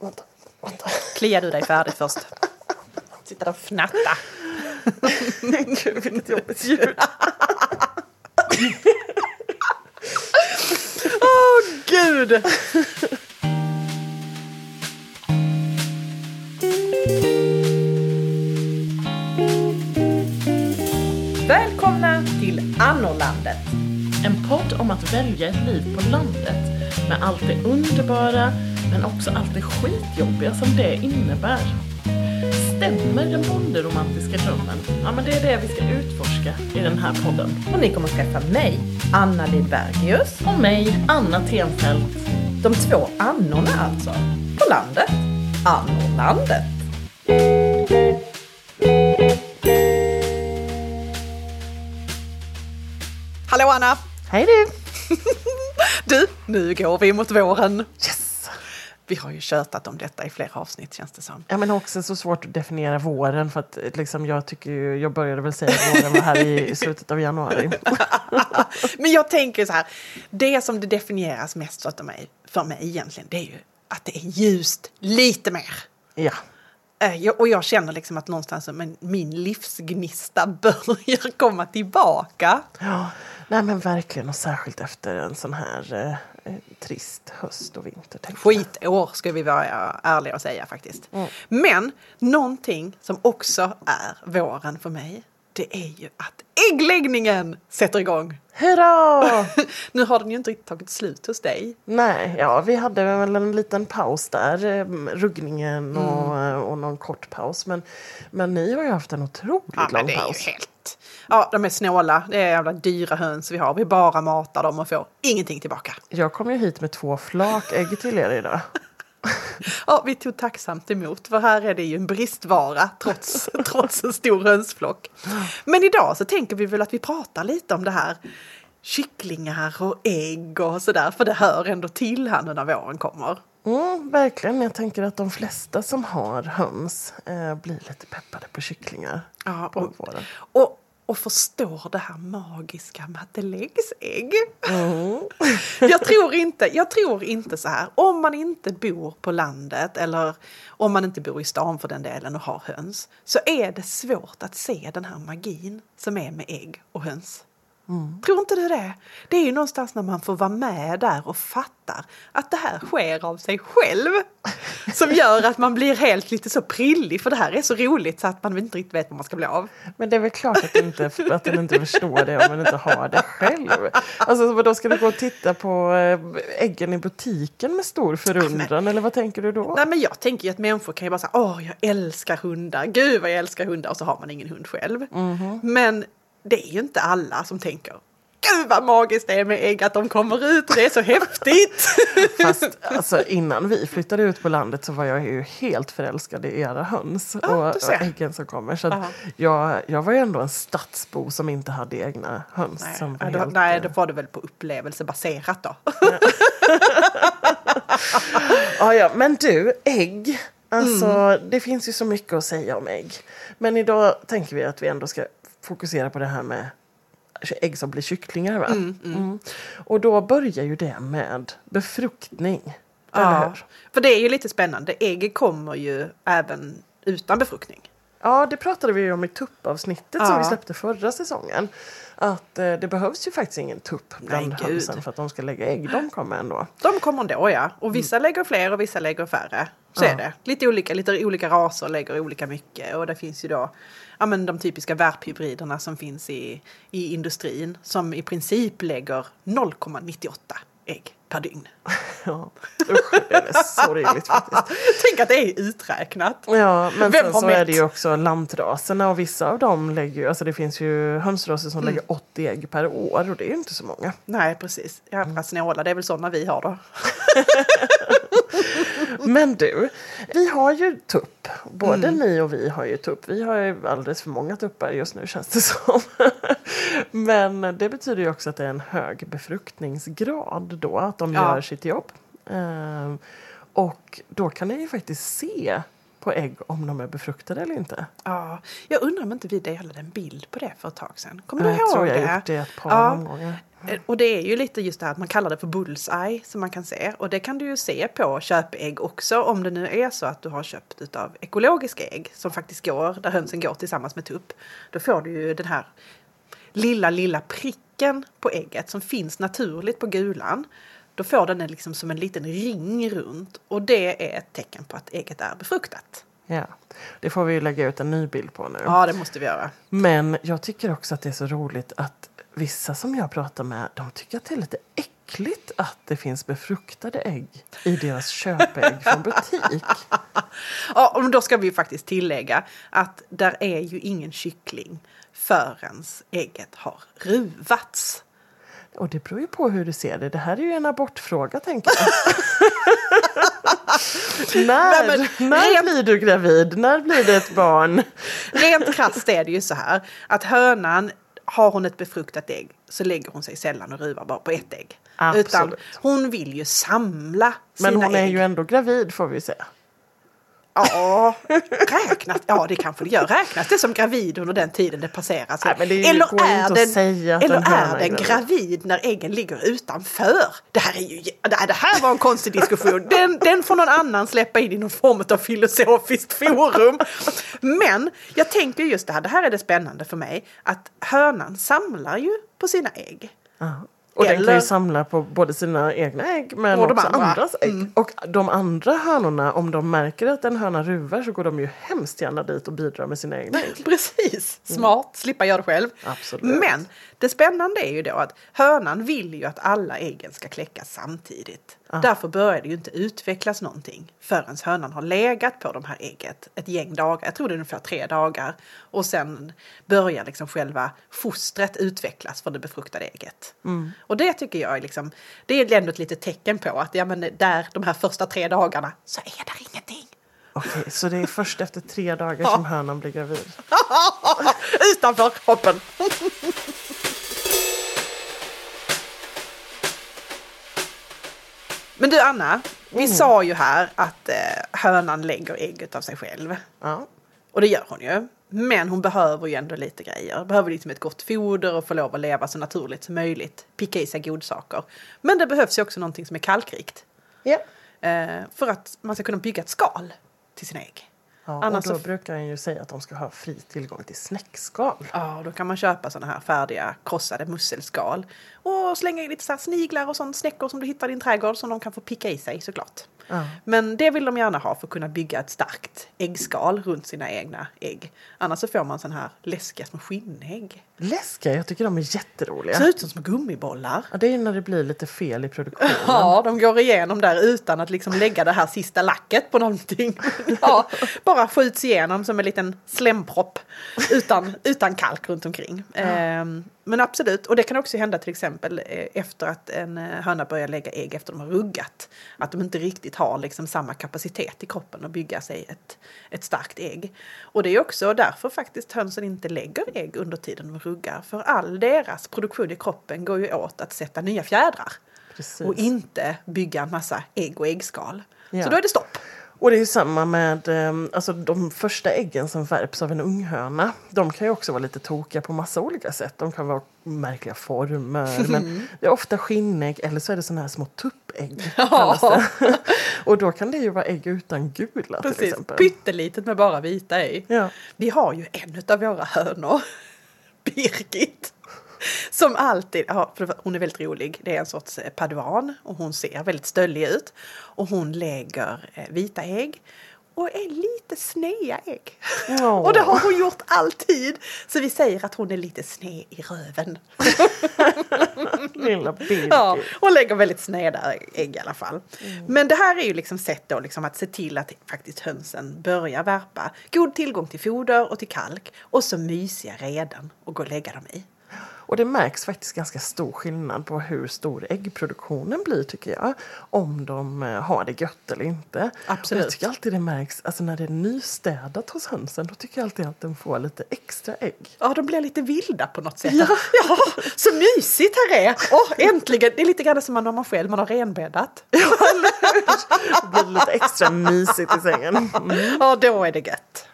vänta, vänta. Kliar du dig färdigt först? Sitta där och fnatta. Gud, vilket jobbigt ljud. Åh gud! Välkomna till Annorlandet. En podd om att välja ett liv på landet med allt det underbara men också allt det skitjobbiga som det innebär. Stämmer den bonderomantiska drömmen? Ja, men det är det vi ska utforska i den här podden. Och ni kommer träffa mig, Anna Lidbergius. Och mig, Anna Tenfelt. De två Annorna alltså. På landet. Annorlandet. Hallå Anna! Hej du! Du, nu går vi mot våren. Vi har ju tjötat om detta i flera avsnitt känns det som. Ja, men också så svårt att definiera våren för att liksom, jag tycker ju, jag började väl säga att våren var här i slutet av januari. Men jag tänker så här, det som det definieras mest för mig, för mig egentligen, det är ju att det är ljust lite mer. Ja. Eh, Och jag känner liksom att någonstans min livsgnista börjar komma tillbaka. ja. Nej men verkligen och särskilt efter en sån här eh, eh, trist höst och vinter. Skitår ska vi vara ärliga och säga faktiskt. Men någonting som också är våren för mig, det är ju att äggläggningen sätter igång. Hurra! nu har den ju inte riktigt tagit slut hos dig. Nej, ja vi hade väl en liten paus där, eh, ruggningen och, eh, och någon kort paus. Men, men ni har ju haft en otroligt Ja, men lång det är paus. ju helt... Ja, de är snåla. Det är jävla dyra höns vi har. Vi bara matar dem och får ingenting tillbaka. Jag kom ju hit med två flak ägg till er idag. Ja, vi tog tacksamt emot, för här är det ju en bristvara trots, trots en stor hönsflock. Men idag så tänker vi väl att vi pratar lite om det här kycklingar och ägg och sådär, för det hör ändå till här nu när våren kommer. Mm, verkligen. Jag tänker att de flesta som har höns eh, blir lite peppade på kycklingar Ja, på och, våren. och, och förstår det här magiska med att det läggs ägg. jag, tror inte, jag tror inte så här, om man inte bor på landet eller om man inte bor i stan för den delen och har höns så är det svårt att se den här magin som är med ägg och höns. Tror inte du det? Det är ju någonstans när man får vara med där och fattar att det här sker av sig själv. Som gör att man blir helt lite så prillig för det här är så roligt så att man inte riktigt vet vad man ska bli av. Men det är väl klart att, inte, att den inte förstår det om man inte har det själv. Alltså då ska du gå och titta på eh, äggen i butiken med stor förundran eller vad tänker du då? Nej men jag tänker ju att människor kan ju bara säga åh jag älskar hundar, gud vad jag älskar hundar och så har man ingen hund själv. Men det är ju inte alla som tänker gud vad magiskt det är med ägg att de kommer ut det är så häftigt. Fast alltså, innan vi flyttade ut på landet så var jag ju helt förälskad i era höns Ja, och, och äggen som kommer. Så att jag, jag var ju ändå en stadsbo som inte hade egna höns. nej, som var ja, då, helt, nej, då var det väl på upplevelsebaserat då. Ja, ja, men du, ägg. Alltså, Mm. det finns ju så mycket att säga om ägg. Men idag tänker vi att vi ändå ska fokusera på det här med ägg som blir kycklingar. Va? Mm. Och då börjar ju det med befruktning. Ja, för det är ju lite spännande. Ägg kommer ju även utan befruktning. Ja, det pratade vi om i tuppavsnittet som Ja. vi släppte förra säsongen. Att eh, det behövs ju faktiskt ingen tupp bland Nej, hönsen gud. för att de ska lägga ägg. De kommer ändå. De kommer ändå ja. Och vissa lägger fler och vissa lägger färre. Så Ja. är det. Lite olika, lite olika raser lägger olika mycket. Och det finns ju då ja, men de typiska värphybriderna som finns i, i industrin. Som i princip lägger 0,98 ägg per dygn. Ja. Usch, det är sorgligt faktiskt. Tänk att det är uträknat. Ja, men Vem sen så är mätt? det ju också lantraserna och vissa av dem lägger ju, alltså det finns ju hönsraser som lägger 80 ägg per år och det är ju inte så många. Nej precis. Jävla snåla. Det är väl sådana vi har då. Men du, vi har ju tupp. Både ni och vi har ju tupp. Vi har ju alldeles för många tuppar just nu känns det som. Men det betyder ju också att det är en hög befruktningsgrad då, att de Ja. gör sitt jobb. Ehm, och då kan ni ju faktiskt se på ägg om de är befruktade eller inte. Ja, jag undrar om inte vi delade en bild på det för ett tag sedan. Kommer du Jag ihåg tror jag det? har gjort det ett par Ja. omgångar. Och det är ju lite just det här att man kallar det för bullseye som man kan se. Och det kan du ju se på köpägg också om det nu är så att du har köpt utav ekologiska ägg som faktiskt går, där hönsen går tillsammans med tupp. Då får du ju den här lilla, lilla pricken på ägget som finns naturligt på gulan. Då får den en liksom som en liten ring runt och det är ett tecken på att ägget är befruktat. Ja. Det får vi ju lägga ut en ny bild på nu. Ja, det måste vi göra. Men jag tycker också att det är så roligt att vissa som jag pratar med, de tycker att det är lite äckligt att det finns befruktade ägg i deras köpägg från butik. Ja, och då ska vi faktiskt tillägga att där är ju ingen kyckling förrän ägget har ruvats. Och det beror ju på hur du ser det. Det här är ju en abortfråga tänker jag. när Nej, men när rent- blir du gravid? När blir det ett barn? Rent krasst är det ju så här att hönan har hon ett befruktat ägg så lägger hon sig sällan och ruvar bara på ett ägg. Absolut. Utan hon vill ju samla Men sina hon är ägg. ju ändå gravid får vi säga. Ja, räknas, ja det kanske det gör. Räknas det som gravid under den tiden det passerar? Nej, men det är ju- eller är den, eller är den gravid. när äggen ligger utanför? Det här, är ju, det här- var en konstig diskussion. Den, den får någon annan släppa in i någon form av filosofiskt forum. Men jag tänker just det här, det här är det spännande för mig, att hönan samlar ju på sina ägg. Och den kan Eller- ju samla på både sina egna ägg men också andra. Mm. andras ägg. Och de andra hönorna, om de märker att en höna ruvar så går de ju hemskt gärna dit och bidrar med sina egna ägg. Precis, smart, slippa göra det själv. Absolut. Men det spännande är ju då att hönan vill ju att alla äggen ska kläckas samtidigt. Därför börjar det ju inte utvecklas någonting förrän hönan har legat på de här ägget ett gäng dagar, jag tror det är ungefär tre dagar. Och sen börjar liksom själva fostret utvecklas för det befruktade ägget. Och det tycker jag är liksom, det är ändå ett litet tecken på att ja, men där de här första tre dagarna så är det ingenting. Okej, så det är först efter tre dagar som hönan blir gravid. Utanför hoppen. Men du Anna, vi sa ju här att eh, hönan lägger ägg av sig själv. Ja. Och det gör hon ju. Men hon behöver ju ändå lite grejer. Behöver liksom ett gott foder och få lov att leva så naturligt som möjligt. Picka i sig godsaker. Men det behövs ju också någonting som är kalkrikt. ja. Eh, för att man ska kunna bygga ett skal till sina ägg. Ja Annars och då så- brukar han ju säga att de ska ha fri tillgång till snäckskal. Ja, då kan man köpa sådana här färdiga krossade musselskal. Och slänga in lite så sniglar och sånt snäckor som du hittar i din trädgård som de kan få picka i sig såklart. Ja. Men det vill de gärna ha för att kunna bygga ett starkt äggskal runt sina egna ägg. Annars så får man sån här läskiga små skinnägg. Läskiga, jag tycker de är jätteroliga. Ser ut som små gummibollar. Ja, det är när det blir lite fel i produktionen. Ja, de går igenom där utan att liksom lägga det här sista lacket på någonting. Ja, bara skjuts igenom som en liten slempropp utan, utan kalk runt omkring. Ehm, men absolut, och det kan också hända till exempel eh, efter att en eh, höna börjar lägga ägg efter de har ruggat. Att de inte riktigt har liksom samma kapacitet i kroppen att bygga sig ett, ett starkt ägg. Och det är också därför faktiskt hönsen inte lägger ägg under tiden de ruggar. För all deras produktion i kroppen går ju åt att sätta nya fjädrar. Precis. Och inte bygga en massa ägg och äggskal. Ja. Så då är det stopp. Och det är ju samma med ehm, alltså de första äggen som värps av en unghöna. De kan ju också vara lite tokiga på massa olika sätt. De kan vara märkliga former. men det är ofta skinnägg eller så är det såna här små tuppägg. Och då kan det ju vara ägg utan gula till Precis. exempel. Pyttelitet med bara vita i. Ja. Vi har ju en av våra hönor, Birgit. Som alltid, ja, hon är väldigt rolig, det är en sorts eh, paduan och hon ser väldigt stöllig ut. Och hon lägger eh, vita ägg och är lite sneda ägg. Åh. Och det har hon gjort alltid. Så vi säger att hon är lite sned i röven. Lilla Birgit. Ja, hon lägger väldigt sneda ägg i alla fall. Men det här är ju liksom sätt då liksom att se till att faktiskt hönsen börjar värpa. God tillgång till foder och till kalk och så mysiga reden att gå och lägga dem i. Och det märks faktiskt ganska stor skillnad på hur stor äggproduktionen blir tycker jag. Om de eh, har det gött eller inte. Absolut. Och jag tycker alltid det märks, alltså när det är nystädat hos hönsen, då tycker jag alltid att den får lite extra ägg. Ja, de blir lite vilda på något sätt. Ja, så mysigt här är! Åh, äntligen! Det är lite grann som när man själv man har renbäddat. Det blir lite extra mysigt i sängen. Mm. Ja, då är det gött.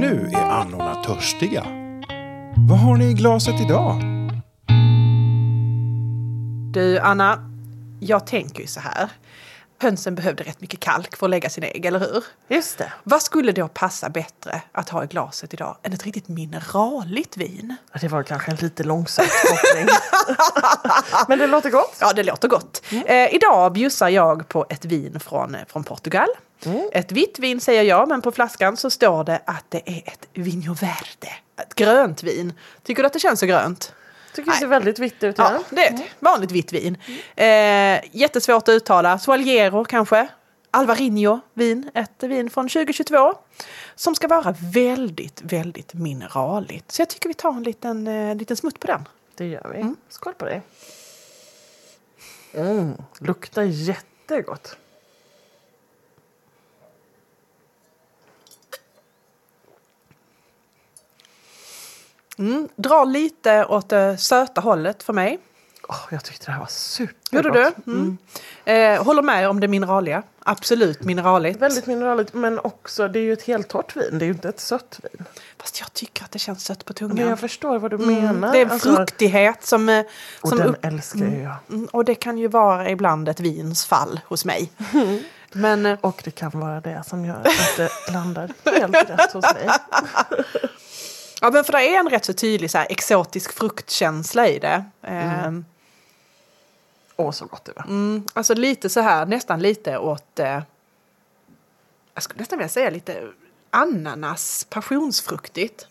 Nu är annorna törstiga. Vad har ni i glaset idag? Du, Anna, jag tänker ju så här. Hönsen behövde rätt mycket kalk för att lägga sina ägg, eller hur? Just det. Vad skulle då passa bättre att ha i glaset idag än ett riktigt mineraligt vin? Ja, Det var kanske en lite långsökt koppling. Men det låter gott. Ja, det låter gott. Eh, idag bjussar jag på ett vin från, från Portugal. Ett vitt vin säger jag, men på flaskan så står det att det är ett Vinho Verde. Ett grönt vin. Tycker du att det känns så grönt? Tycker det ser väldigt vitt ut. Ja, det är ett vanligt vitt vin. Eh, jättesvårt att uttala. Soaliero kanske. Alvarinho vin, ett vin från 2022. Som ska vara väldigt, väldigt mineraligt. Så jag tycker vi tar en liten, eh, liten smutt på den. Det gör vi. Skål på dig. Mm, luktar jättegott. Mm, drar lite åt det söta hållet för mig. Åh, jag tyckte det här var supergott. Gjorde du? Mm. Eh, håller med om det mineraliga. Absolut mineraligt. Väldigt mineraligt men också, det är ju ett helt torrt vin. Det är ju inte ett sött vin. Fast jag tycker att det känns sött på tungan. Men jag förstår vad du menar. Mm, det är en Alltså, fruktighet som... eh, och som den upp- älskar ju jag. Mm, Och det kan ju vara ibland ett vins fall hos mig. Men eh, Och det kan vara det som gör att det landar helt rätt hos mig. Ja, men för det är en rätt så tydlig så här, exotisk fruktkänsla i det. Mm. Åh, så gott det var. Mm, alltså lite så här, nästan lite åt... Eh, jag skulle nästan vilja säga lite ananas, passionsfruktigt.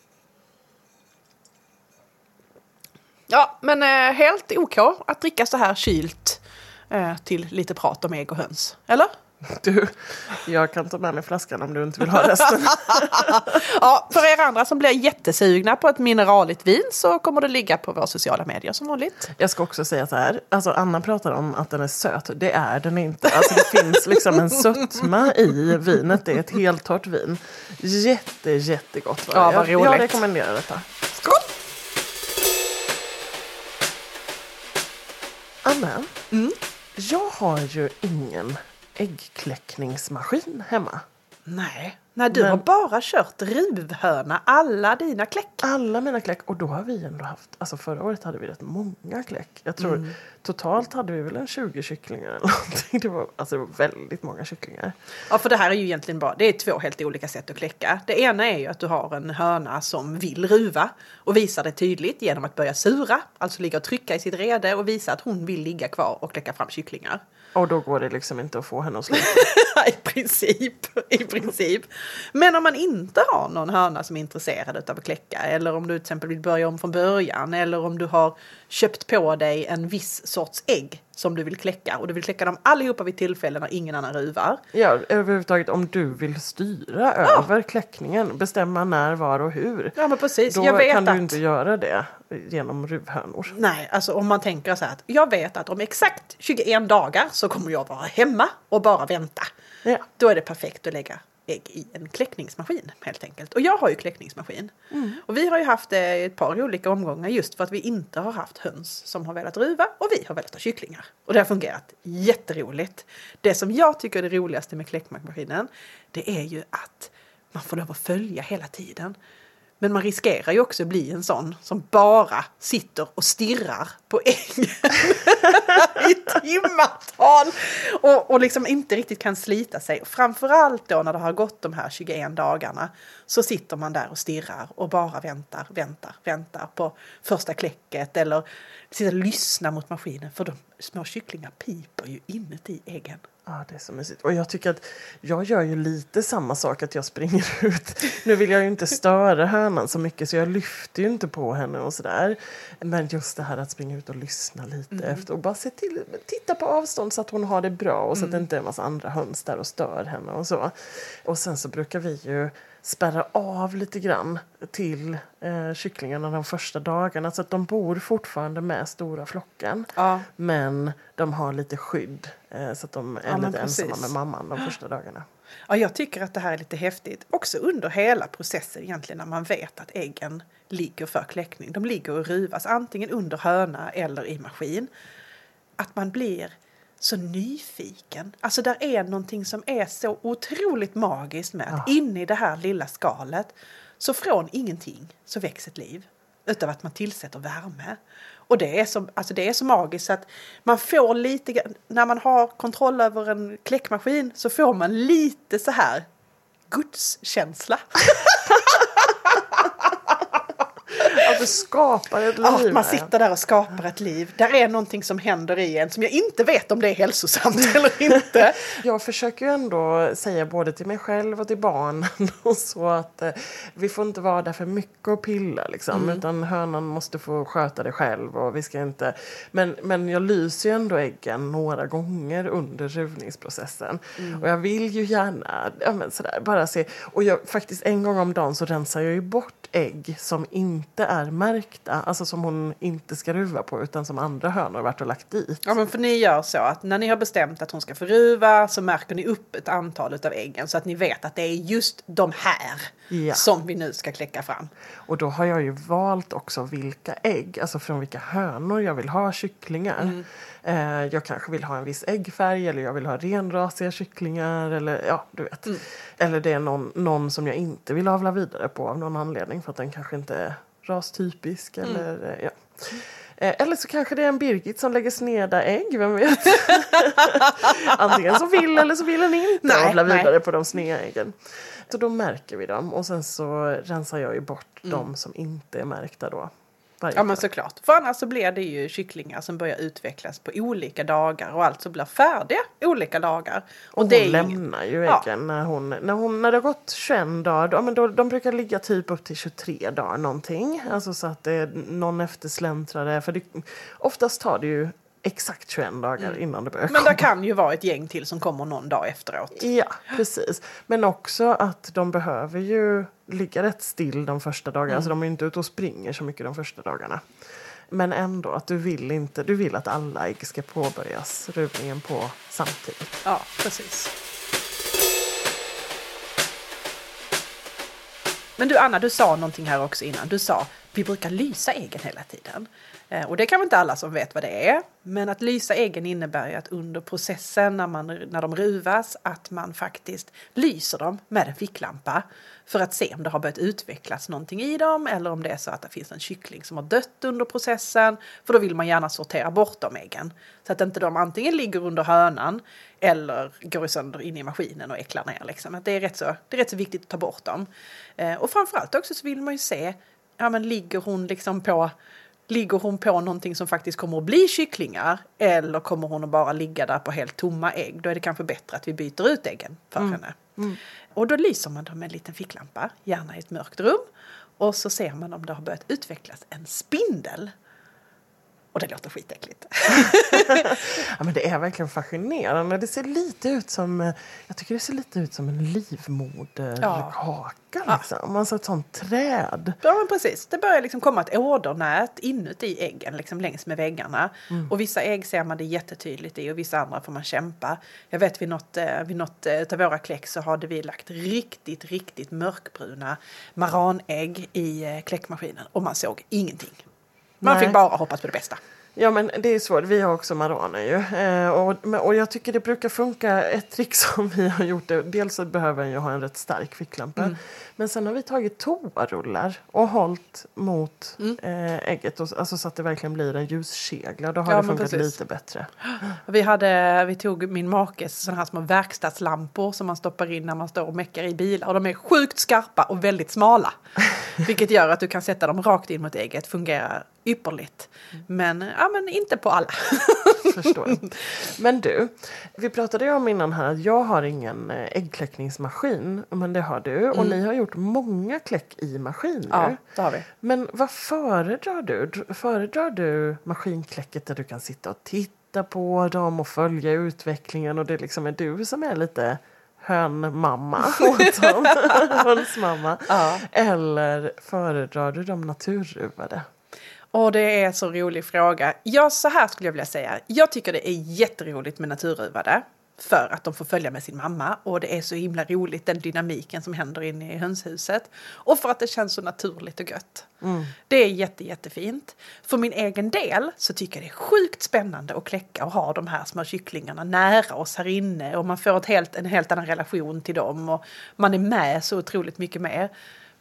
Ja, men eh, helt OK att dricka så här kylt eh, till lite prat om ägg och höns. Eller? Du, jag kan ta med mig flaskan om du inte vill ha resten. Ja, för er andra som blir jättesugna på ett mineraligt vin så kommer det ligga på våra sociala medier som vanligt. Jag ska också säga så här, alltså Anna pratar om att den är söt, det är den inte. Alltså det finns liksom en sötma i vinet, det är ett helt torrt vin. Jätte, jättegott var det. Ja, vad jag, roligt. jag rekommenderar detta. Skål! Anna, Mm. jag har ju ingen äggkläckningsmaskin hemma. Nej, nej du Men- har bara kört ruvhöna alla dina kläck. Alla mina kläck, och då har vi ändå haft, alltså förra året hade vi rätt många kläck. Jag tror Mm. totalt hade vi väl en 20 kycklingar eller någonting. Det var, alltså, det var väldigt många kycklingar. Ja, för det här är ju egentligen bara, det är två helt olika sätt att kläcka. Det ena är ju att du har en höna som vill ruva och visar det tydligt genom att börja sura, alltså ligga och trycka i sitt rede och visa att hon vill ligga kvar och kläcka fram kycklingar. Och då går det liksom inte att få henne att sluta. I princip, i princip. Men om man inte har någon höna som är intresserad av att kläcka eller om du till exempel vill börja om från början eller om du har köpt på dig en viss sorts ägg som du vill kläcka och du vill kläcka dem allihopa vid tillfällen när ingen annan ruvar. Ja, överhuvudtaget om du vill styra över kläckningen, bestämma när, var och hur. Ja men precis, Då jag vet kan att... du inte göra det genom ruvhönor. Nej, alltså om man tänker så här att jag vet att om exakt 21 dagar så kommer jag vara hemma och bara vänta. Ja. Då är det perfekt att lägga ägg i en kläckningsmaskin helt enkelt. Och jag har ju kläckningsmaskin. Och vi har ju haft det i ett par olika omgångar just för att vi inte har haft höns som har velat ruva och vi har velat ha kycklingar. Och det har fungerat jätteroligt. Det som jag tycker är det roligaste med kläckmaskinen det är ju att man får lov att följa hela tiden. Men man riskerar ju också att bli en sån som bara sitter och stirrar på ängen i timmatal och, och liksom inte riktigt kan slita sig. Framförallt då när det har gått de här 21 dagarna så sitter man där och stirrar och bara väntar, väntar, väntar på första kläcket eller sitter och lyssnar mot maskinen för de små kycklingar piper ju inuti äggen. Ja, det är så mysigt. Och jag tycker att jag gör ju lite samma sak att jag springer ut. Nu vill jag ju inte störa hönan så mycket så jag lyfter ju inte på henne och sådär. Men just det här att springa ut och lyssna lite efter och bara se till, titta på avstånd så att hon har det bra och så att det inte är en massa andra höns där och stör henne och så. Och sen så brukar vi ju spärra av lite grann till eh, kycklingarna de första dagarna. Så att de bor fortfarande med stora flocken. Ja. Men de har lite skydd eh, så att de är Ja, lite ensamma precis. med mamman de första dagarna. Ja, jag tycker att det här är lite häftigt. Också under hela processen egentligen när man vet att äggen ligger för kläckning. De ligger och ruvas antingen under höna eller i maskin. Att man blir så nyfiken. Alltså där är någonting som är så otroligt magiskt med att inne i det här lilla skalet så från ingenting så väcks ett liv. Utav att man tillsätter värme. Och det är, så, alltså det är så magiskt att man får lite, när man har kontroll över en kläckmaskin så får man lite så här gudskänsla. Att du skapar ett liv. Ja, man sitter där och skapar ett liv. Där är någonting som händer i en som jag inte vet om det är hälsosamt eller inte. Jag försöker ju ändå säga både till mig själv och till barnen och så att eh, vi får inte vara där för mycket och pilla liksom. Utan hönan måste få sköta det själv och vi ska inte... Men, men jag lyser ju ändå äggen några gånger under ruvningsprocessen. Och jag vill ju gärna ja, men sådär, bara se. Och jag, faktiskt en gång om dagen så rensar jag ju bort ägg som inte är märkta. Alltså som hon inte ska ruva på utan som andra hönor har varit och lagt dit. Ja, men för ni gör så att när ni har bestämt att hon ska få ruva så märker ni upp ett antal av äggen så att ni vet att det är just de här Ja. som vi nu ska kläcka fram. Och då har jag ju valt också vilka ägg, alltså från vilka hönor jag vill ha kycklingar. Eh, jag kanske vill ha en viss äggfärg eller jag vill ha renrasiga kycklingar eller ja, du vet. Eller det är någon, någon som jag inte vill avla vidare på av någon anledning för att den kanske inte rastypisk eller eh, ja. Eh, Eller så kanske det är en Birgit som lägger sneda ägg, vem vet? Antingen så vill eller så vill den inte Nej, nej. vidare på de sneda äggen. Så då märker vi dem och sen så rensar jag ju bort de som inte är märkta då. Varje Ja men såklart. För annars så blir det ju kycklingar som börjar utvecklas på olika dagar och alltså blir färdiga olika dagar. Och, och det är hon ju inget- lämnar ju Ja. äggen när, hon, när, hon, när det har gått 21 dagar. Då, men då, de brukar ligga typ upp till 23 dagar någonting. Alltså så att det är någon eftersläntrare. För det, oftast tar det ju exakt 21 dagar innan det börjar Mm. Men komma. det kan ju vara ett gäng till som kommer någon dag efteråt. Ja, precis. Men också att de behöver ju ligga rätt still de första dagarna. Mm. Alltså de är inte ute och springer så mycket de första dagarna. Men ändå att du vill inte, du vill att alla ägg ska påbörjas ruvningen på samtidigt. Ja, precis. Men du Anna, du sa någonting här också innan. Du sa vi brukar lysa äggen hela tiden. Eh, och det kan väl inte alla som vet vad det är. Men att lysa äggen innebär ju att under processen när, man, när de ruvas att man faktiskt lyser dem med en ficklampa. För att se om det har börjat utvecklas någonting i dem eller om det är så att det finns en kyckling som har dött under processen. För då vill man gärna sortera bort de äggen. Så att inte de antingen ligger under hönan eller går sönder in i maskinen och äcklar ner. Liksom. Att det, är rätt så, det är rätt så viktigt att ta bort dem. Eh, och framförallt också så vill man ju se, ja men ligger hon liksom på Ligger hon på någonting som faktiskt kommer att bli kycklingar eller kommer hon att bara ligga där på helt tomma ägg? Då är det kanske bättre att vi byter ut äggen för henne. Och då lyser man dem med en liten ficklampa, gärna i ett mörkt rum. Och så ser man om det har börjat utvecklas en spindel. Och det låter skitäckligt. Ja, men det är verkligen fascinerande. Det ser lite ut som, eh, jag tycker det ser lite ut som en livmoderkaka. Ja. Liksom. Alltså ett sånt träd. Ja men precis, det börjar liksom komma ett ådernät inuti äggen liksom längs med väggarna. Och vissa ägg ser man det jättetydligt i och vissa andra får man kämpa. Jag vet vid något, eh, vid något eh, av våra kläck så hade vi lagt riktigt, riktigt mörkbruna maranägg i kläckmaskinen och man såg ingenting. Man Nej. fick bara hoppas på det bästa. Ja men det är svårt, vi har också maraner ju. Eh, och, och jag tycker det brukar funka, ett trick som vi har gjort det, dels så behöver den ju ha en rätt stark ficklampa. Men sen har vi tagit toarullar och hållit mot eh, ägget, och, alltså så att det verkligen blir en ljuskegla. Då har Ja, det funkat lite bättre. Vi, hade, vi tog min makes sådana här små verkstadslampor som man stoppar in när man står och meckar i bilar. Och de är sjukt skarpa och väldigt smala. Vilket gör att du kan sätta dem rakt in mot ägget. Fungerar ypperligt. Men, ja, men inte på alla. Förstår. Men du, vi pratade ju om innan här att jag har ingen eh, äggkläckningsmaskin. Men det har du. Och ni har gjort många kläck i maskin Ja, det har vi. Men vad föredrar du? Dr- Föredrar du maskinkläcket där du kan sitta och titta på dem och följa utvecklingen och det liksom är du som är lite hönmamma åt dem, hönsmamma. Ja. Eller föredrar du de naturruvade? Och det är så rolig fråga. Ja, så här skulle jag vilja säga. Jag tycker det är jätteroligt med naturruvade. För att de får följa med sin mamma och det är så himla roligt den dynamiken som händer inne i hönshuset. Och för att det känns så naturligt och gött. Det är jätte, jättefint. För min egen del så tycker jag det är sjukt spännande att kläcka och ha de här små kycklingarna nära oss här inne. Och man får ett helt, en helt annan relation till dem och man är med så otroligt mycket mer.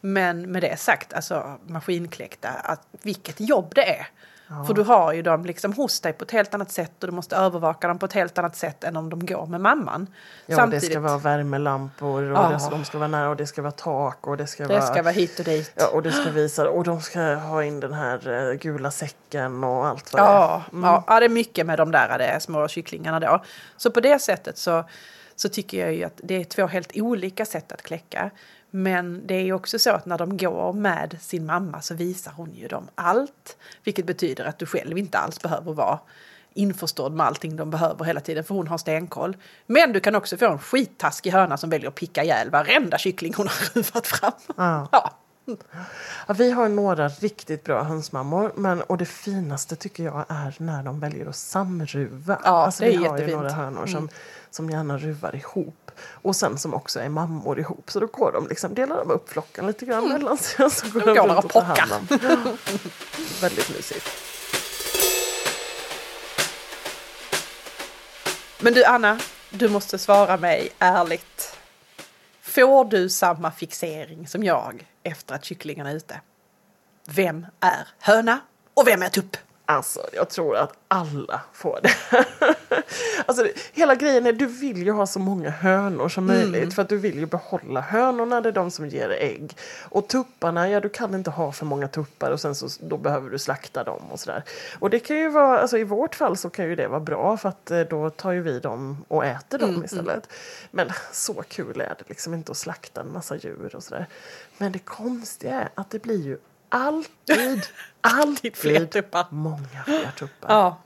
Men med det sagt, alltså maskinkläckta, att vilket jobb det är. För du har ju dem liksom hos dig på ett helt annat sätt och du måste övervaka dem på ett helt annat sätt än om de går med mamman. Ja, det ska vara värmelampor och Ja. de ska vara nära och det ska vara tak och det ska det vara... ska vara hit och dit. Ja, och det ska visa och de ska ha in den här eh, gula säcken och allt vad det är. Ja, ja, ja, det är mycket med de där det små kycklingarna då. Så på det sättet så, så tycker jag ju att det är två helt olika sätt att kläcka. Men det är ju också så att när de går med sin mamma så visar hon ju dem allt. Vilket betyder att du själv inte alls behöver vara införstådd med allting de behöver hela tiden för hon har stenkoll. Men du kan också få en skittaskig höna som väljer att picka ihjäl varenda kyckling hon har ruvat fram. Ja. Ja. Ja, vi har några riktigt bra hönsmammor men, och det finaste tycker jag är när de väljer att samruva. Ja, alltså, det är vi har ju jättefint. Mm. några hönor som, som gärna ruvar ihop och sen som också är mammor ihop. Så då går de liksom, delar de upp flocken lite grann mellan sig så går Mm. De går runt och tar hand om. Väldigt mysigt. Men du Anna, du måste svara mig ärligt. Får du samma fixering som jag efter att kycklingarna är ute? Vem är höna och vem är tupp? Alltså, jag tror att alla får det. alltså, hela grejen är du vill ju ha så många hönor som Mm. möjligt för att du vill ju behålla hönorna, det är de som ger ägg. Och tupparna, ja du kan inte ha för många tuppar och sen så då behöver du slakta dem och sådär. Och det kan ju vara, alltså i vårt fall så kan ju det vara bra för att eh, då tar ju vi dem och äter dem Mm, istället. Men så kul är det liksom inte att slakta en massa djur och sådär. Men det konstiga är att det blir ju alltid, alltid fler tuppar. många fler tuppar. Ja,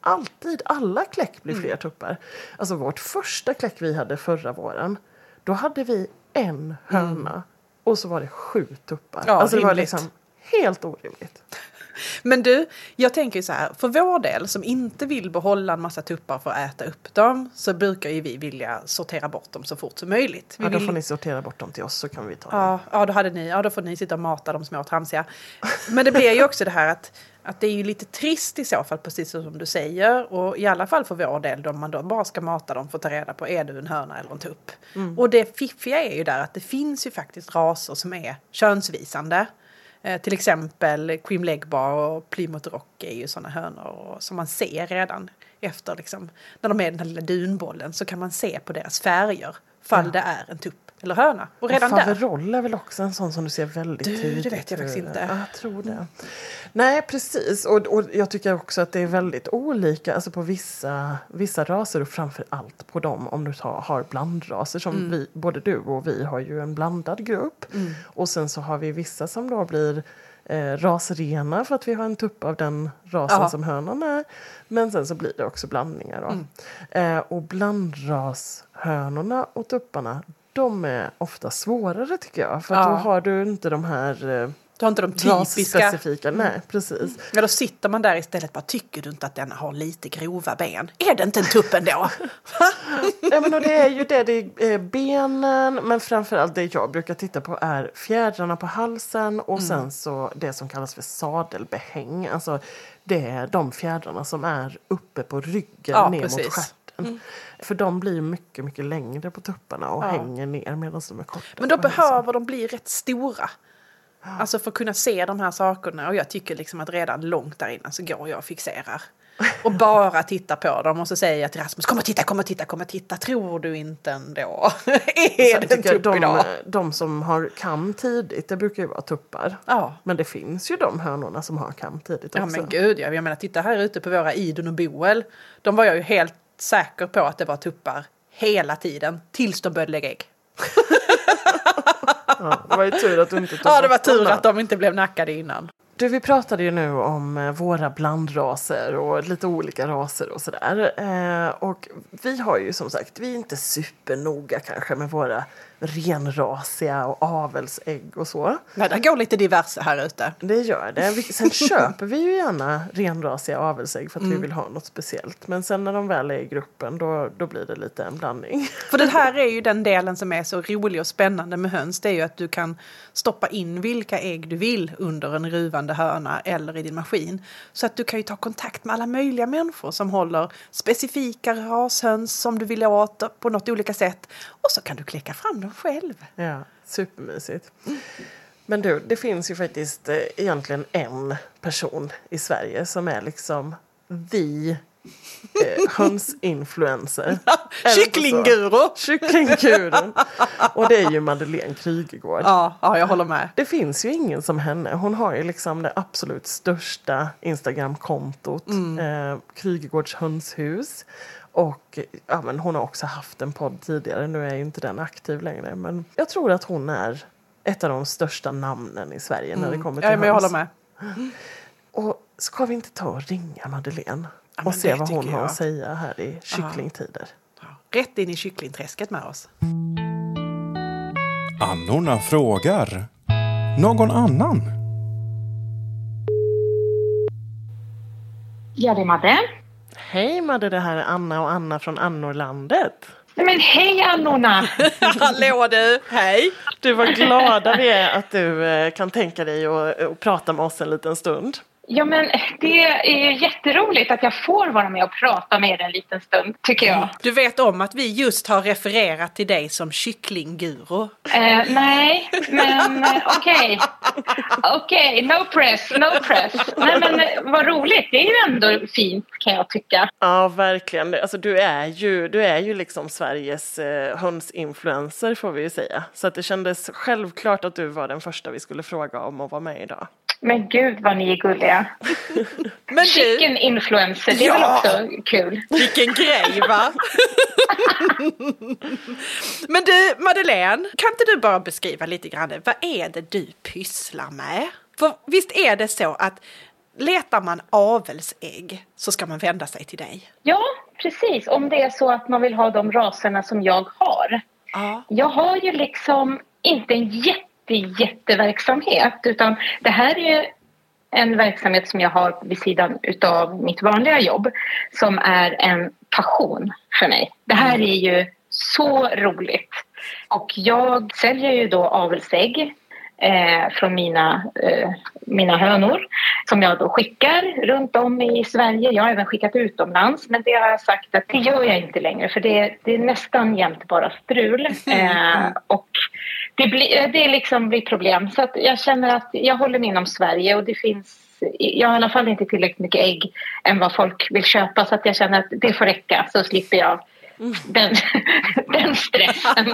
Alltid, alla kläck blir Mm. fler tuppar. Alltså vårt första kläck vi hade förra våren, då hade vi en höna och så var det sju tuppar. Mm. Ja, alltså det var rimligt. liksom helt orimligt. Men du, jag tänker ju så här, för vår del som inte vill behålla en massa tuppar för att äta upp dem så brukar ju vi vilja sortera bort dem så fort som möjligt. Vi Ja, då vill får ni sortera bort dem till oss så kan vi ta dem. Ja, ja, då hade ni, ja, då får ni sitta och mata de små tramsiga. Men det blir ju också det här att, att det är ju lite trist i så fall, precis som du säger. Och i alla fall för vår del, då man då bara ska mata dem för att ta reda på är du en höna eller en tupp. Och det fiffiga är ju där att det finns ju faktiskt raser som är könsvisande. Eh, till exempel Cream Legbar och Plymouth Rock är ju sådana hönor och, som man ser redan efter liksom, när de är den här lilla dunbollen så kan man se på deras färger fall det är en tupp eller höna. Och redan och där är väl också en sån som du ser väldigt Du, det tydligt. vet jag faktiskt inte. Ja, jag tror det. Nej, precis. Och, och jag tycker också att det är väldigt olika alltså på vissa, vissa raser och framför allt på dem om du tar, har blandraser som Mm. vi, både du och vi har ju en blandad grupp. Och sen så har vi vissa som då blir eh, rasrena för att vi har en tupp av den rasen Ja. som hönan är. Men sen så blir det också blandningar. Då. Mm. Eh, och blandrashönorna och tupparna de är ofta svårare tycker jag. För Ja. då har du inte de här eh, Du har inte de typiska. rasspecifika. Nej, precis. Ja, då sitter man där istället bara, tycker du inte att den har lite grova ben? Är det inte en tupp ändå? Ja, men och det är ju det, det är benen, men framförallt det jag brukar titta på är fjädrarna på halsen och Mm. sen så det som kallas för sadelbehäng. Alltså det är de fjädrarna som är uppe på ryggen Ja, ner precis. mot stjärten. För de blir mycket, mycket längre på tupparna och Ja. hänger ner medan de är korta. Men då halsen. behöver de bli rätt stora. Alltså för att kunna se de här sakerna. Och jag tycker liksom att redan långt där innan så går jag och fixerar. Och bara tittar på dem och så säger jag till Rasmus, kom och titta, kom och titta, kom och titta. Tror du inte ändå? är det en jag tupp de, idag? de som har kam tidigt, det brukar ju vara tuppar. Ja. Men det finns ju de hönorna som har kam tidigt Ja också. men gud, ja. jag menar titta här ute på våra Idun och Boel. De var jag ju helt säker på att det var tuppar hela tiden. Tills de började lägga ägg. Ja, det var ju tur att du inte tog Ja det var tur att de inte blev nackade innan. Du, vi pratade ju nu om eh, våra blandraser och lite olika raser och sådär. Eh, och vi har ju som sagt, vi är inte supernoga kanske med våra renrasiga och avelsägg och så. Nej, det går lite diverse här ute. Det gör det. Sen köper vi ju gärna renrasiga avelsägg för att vi vill ha något speciellt. Men sen när de väl är i gruppen då, då blir det lite en blandning. För det här är ju den delen som är så rolig och spännande med höns. Det är ju att du kan stoppa in vilka ägg du vill under en ruvande höna eller i din maskin. Så att du kan ju ta kontakt med alla möjliga människor som håller specifika rashöns som du vill åt på något olika sätt. Och så kan du klicka fram dem själv. Ja, supermysigt. Men du, det finns ju faktiskt eh, egentligen en person i Sverige som är liksom the eh, hönsinfluencer. Kycklingguru! Kycklingguren. Och det är ju Madeleine Krygegård. Ja, ja, jag håller med. Det finns ju ingen som henne. Hon har ju liksom det absolut största Instagramkontot. Eh, Krygegårds hönshus. Och ja, men hon har också haft en podd tidigare. Nu är ju inte den aktiv längre. Men jag tror att hon är ett av de största namnen i Sverige när det kommer till Ja, men jag håller med. Och ska vi inte ta och ringa Madeleine? Ja, och se vad hon har att säga här i kycklingtider. Ja, Rätt in i kycklingträsket med oss. Annorna frågar. Någon annan? Ja, det är Madde. Hej Madde, det här är Anna och Anna från Annorlandet. Nej, Men hej Annorna! Hallå du! Hej! Du, vad glada vi är att du eh, kan tänka dig att att prata med oss en liten stund. Ja, men det är jätteroligt att jag får vara med och prata med er en liten stund, tycker jag. Du vet om att vi just har refererat till dig som kycklingguru. Eh, nej, men eh, okej. okay, no press, no press. Nej, men eh, vad roligt. Det är ju ändå fint, kan jag tycka. Ja, verkligen. Alltså, du, är ju, du är ju liksom Sveriges eh, hönsinfluencer får vi ju säga. Så att det kändes självklart att du var den första vi skulle fråga om att vara med idag. Men gud vad ni är gulliga. Men du, Chicken influencer, det är väl Ja. också kul? vilken grej va? Men du Madeleine, kan inte du bara beskriva lite grann, vad är det du pysslar med? För visst är det så att letar man avelsägg så ska man vända sig till dig? Ja, precis. Om det är så att man vill ha de raserna som jag har. Ja. Jag har ju liksom inte en jätte, jätteverksamhet utan det här är en verksamhet som jag har vid sidan utav mitt vanliga jobb som är en passion för mig. Det här är ju så roligt. Och jag säljer ju då avelsägg eh, från mina, eh, mina hönor som jag då skickar runt om i Sverige. Jag har även skickat utomlands men det har jag sagt att det gör jag inte längre för det, det är nästan jämt bara strul. Eh, och det, blir, det liksom blir problem. Så att jag känner att jag håller mig inom Sverige och det finns jag har i alla fall inte tillräckligt mycket ägg än vad folk vill köpa så att jag känner att det får räcka så slipper jag den, den stressen.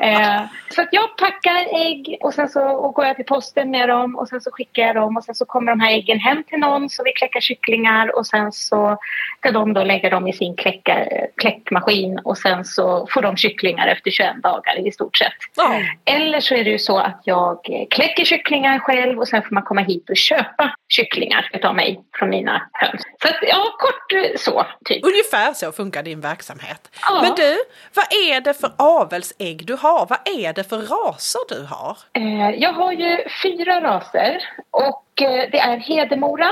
eh, så att jag packar ägg och sen så och går jag till posten med dem och sen så skickar jag dem och sen så kommer de här äggen hem till någon så vi kläckar kycklingar och sen så ska de då lägga dem i sin kläcka, kläckmaskin och sen så får de kycklingar efter 21 dagar i stort sett. Ja. Eller så är det ju så att jag kläcker kycklingar själv och sen får man komma hit och köpa kycklingar utav mig från mina höns. Så att, ja, kort eh, så, typ. Ungefär så funkar din verksamhet. Ja. Men du, vad är det för avelsägg du har? Vad är det för raser du har? Eh, Jag har ju fyra raser och eh, det är Hedemora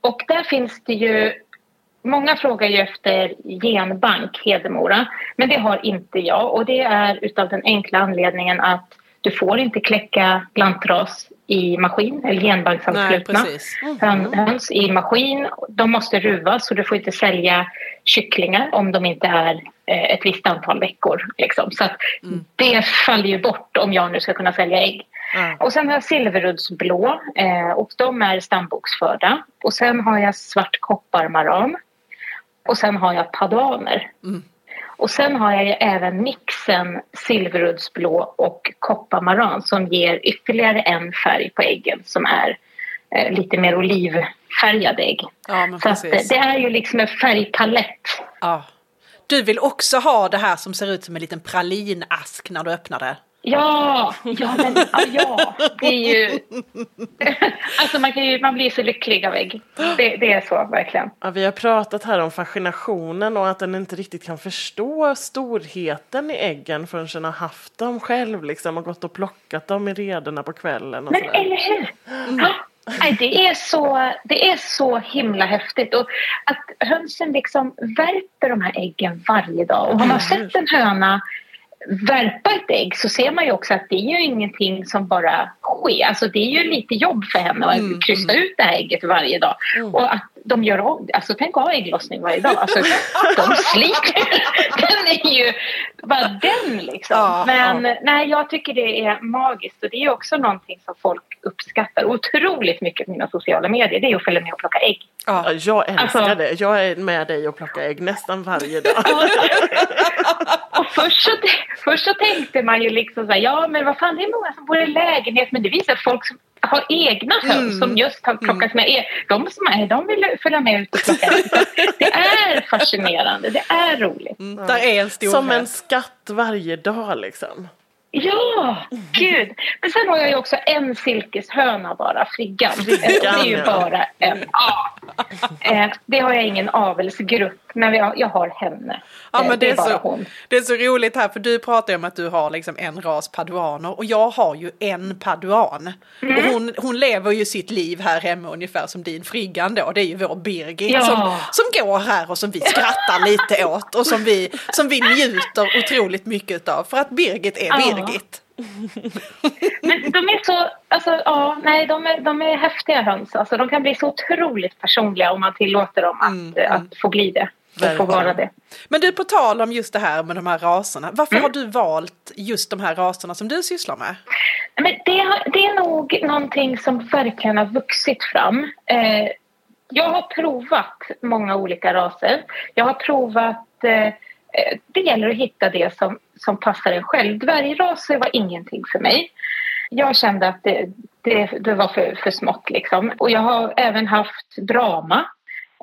och där finns det ju Många frågar ju efter genbank Hedemora men det har inte jag och det är utav den enkla anledningen att du får inte kläcka lantras i maskin eller genbanksanslutna hön, höns i maskin. De måste ruvas så du får inte sälja kycklingar om de inte är eh, ett visst antal veckor. Liksom. Så att det faller ju bort om jag nu ska kunna sälja ägg. Ja. Och sen har jag silveruddsblå eh, och de är stamboksförda. Och sen har jag svart kopparmaran. Och sen har jag padaner. Och sen har jag ju även mixen silveruddsblå och kopparmaran som ger ytterligare en färg på äggen som är eh, lite mer olivfärgade ägg. Ja, Så att, eh, det är ju liksom en färgpalett. Ja. Du vill också ha det här som ser ut som en liten pralinask när du öppnar det? Ja, ja, men, ja, ja, det är ju... alltså man, kan ju, man blir så lycklig av ägg. Det, det är så, verkligen. Ja, vi har pratat här om fascinationen och att den inte riktigt kan förstå storheten i äggen förrän den har haft dem själv liksom, och gått och plockat dem i rederna på kvällen. Och Men sådär. eller hur? Ja. Nej, det, är så, det är så himla häftigt. Och att hönsen liksom värper de här äggen varje dag. Och har man sett en höna värpa ett ägg så ser man ju också att det är ju ingenting som bara sker. Alltså det är ju lite jobb för henne att Mm, krysta ut det här ägget varje dag. Och att de gör om, alltså tänk att ha ägglossning varje dag. Alltså de sliter Den är ju, bara den liksom. Ja, Men nej, jag tycker det är magiskt och det är också någonting som folk uppskattar otroligt mycket på mina sociala medier. Det är att följa med och plocka ägg. Ja, Ja. jag älskar Alltså- det. Jag är med dig och plockar ägg nästan varje dag. Och först så, först så tänkte man ju liksom så här, ja men vad fan det är många som bor i lägenhet men det visar folk som har egna höns som just har plockat med er, de som är, de vill följa med ut och plocka Det är fascinerande, det är roligt. Mm, Där är en storhet. Som en skatt varje dag liksom. Ja, gud. Men sen har jag ju också en silkeshöna bara, Friggan. Det är ju bara en. Ja. Eh, Det har jag ingen avelsgrupp, men jag har henne. Ja, Eh, men det, är bara så, hon. det är så roligt här för du pratar ju om att du har liksom en ras paduaner och jag har ju en paduan. Mm. Och hon, hon lever ju sitt liv här hemma ungefär som din Friggan då. Det är ju vår Birgit Ja. som, som går här och som vi skrattar lite åt och som vi, som vi njuter otroligt mycket av för att Birgit är Ja. Birgit. Men de är så, alltså ja, nej de är, de är häftiga höns. Alltså de kan bli så otroligt personliga om man tillåter dem att, Mm, eh, att få bli det. Verkligen. vara det. Men du på tal om just det här med de här raserna. Varför Mm. har du valt just de här raserna som du sysslar med? Men det, det är nog någonting som verkligen har vuxit fram. Eh, jag har provat många olika raser. Jag har provat... Eh, eh, det gäller att hitta det som, som passar en själv. Dvärgraser var ingenting för mig. Jag kände att det, det, det var för, för smått. Liksom. Och jag har även haft drama.